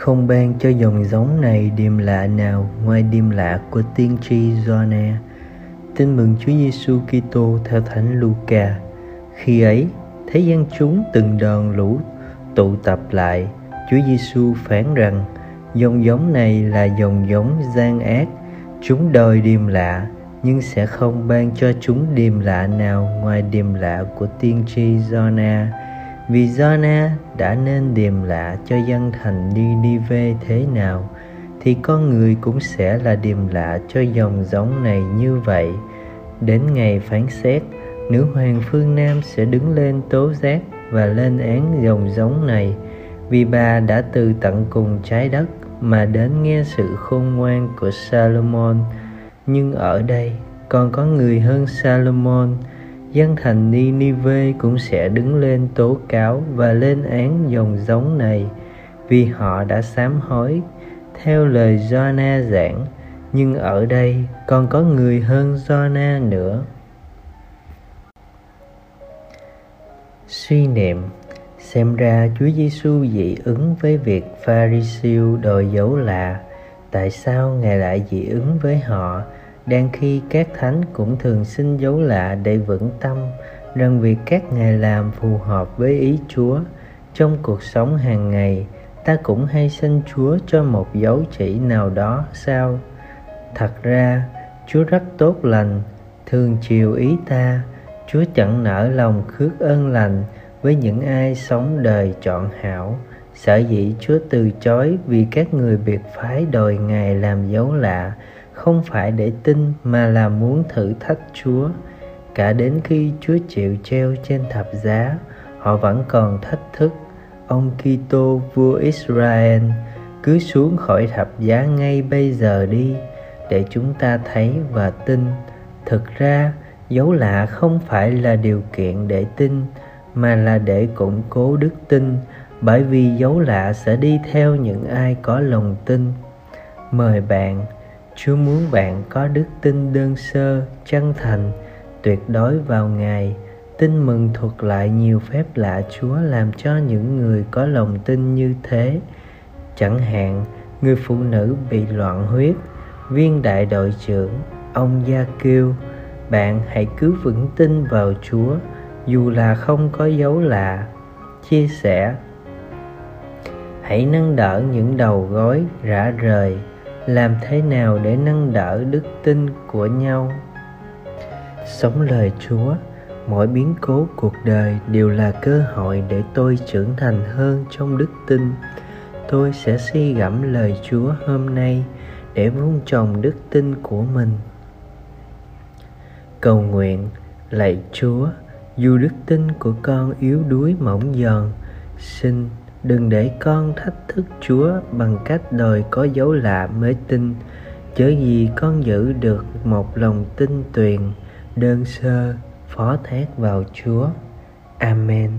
Không ban cho dòng giống này điềm lạ nào ngoài điềm lạ của tiên tri Gioanna. Tin mừng Chúa Giêsu Kitô theo Thánh Luca. Khi ấy, thế gian chúng từng đoàn lũ tụ tập lại, Chúa Giêsu phán rằng dòng giống này là dòng giống gian ác, chúng đời điềm lạ, nhưng sẽ không ban cho chúng điềm lạ nào ngoài điềm lạ của tiên tri Jonah vì Jonah đã nên điềm lạ cho dân thành Ninive thế nào, thì con người cũng sẽ là điềm lạ cho dòng giống này như vậy. Đến ngày phán xét, nữ hoàng phương nam sẽ đứng lên tố giác và lên án dòng giống này. Vì bà đã từ tận cùng trái đất mà đến nghe sự khôn ngoan của Salomon nhưng ở đây còn có người hơn Salomon. Dân thành Ninive cũng sẽ đứng lên tố cáo và lên án dòng giống này, vì họ đã sám hối. Theo lời Jonah giảng, nhưng ở đây còn có người hơn Jonah nữa. Suy niệm. Xem ra Chúa Giêsu dị ứng với việc Pharisêu đòi dấu lạ tại sao ngài lại dị ứng với họ? Đang khi các thánh cũng thường xin dấu lạ để vững tâm, rằng việc các ngài làm phù hợp với ý chúa. Trong cuộc sống hàng ngày, ta cũng hay xin chúa cho một dấu chỉ nào đó, sao? Thật ra, chúa rất tốt lành, thường chiều ý ta. Chúa chẳng nở lòng khước ơn lành với những ai sống đời chọn hảo sở dĩ chúa từ chối vì các người biệt phái đòi ngài làm dấu lạ không phải để tin mà là muốn thử thách Chúa. Cả đến khi Chúa chịu treo trên thập giá, họ vẫn còn thách thức ông Kitô vua Israel cứ xuống khỏi thập giá ngay bây giờ đi để chúng ta thấy và tin. Thực ra, dấu lạ không phải là điều kiện để tin mà là để củng cố đức tin bởi vì dấu lạ sẽ đi theo những ai có lòng tin. Mời bạn Chúa muốn bạn có đức tin đơn sơ, chân thành, tuyệt đối vào Ngài. Tin mừng thuật lại nhiều phép lạ Chúa làm cho những người có lòng tin như thế. Chẳng hạn, người phụ nữ bị loạn huyết, viên đại đội trưởng, ông Gia kêu bạn hãy cứ vững tin vào Chúa, dù là không có dấu lạ. Chia sẻ Hãy nâng đỡ những đầu gối rã rời. Làm thế nào để nâng đỡ đức tin của nhau? Sống lời chúa, mỗi biến cố cuộc đời đều là cơ hội để tôi trưởng thành hơn trong đức tin. Tôi sẽ suy gẫm lời chúa hôm nay để vun trồng đức tin của mình. Cầu nguyện lạy chúa, dù đức tin của con yếu đuối mỏng giòn xin đừng để con thách thức chúa bằng cách đòi có dấu lạ mới tin. Chớ gì con giữ được một lòng tin tuyền, đơn sơ, phó thác vào chúa. Amen.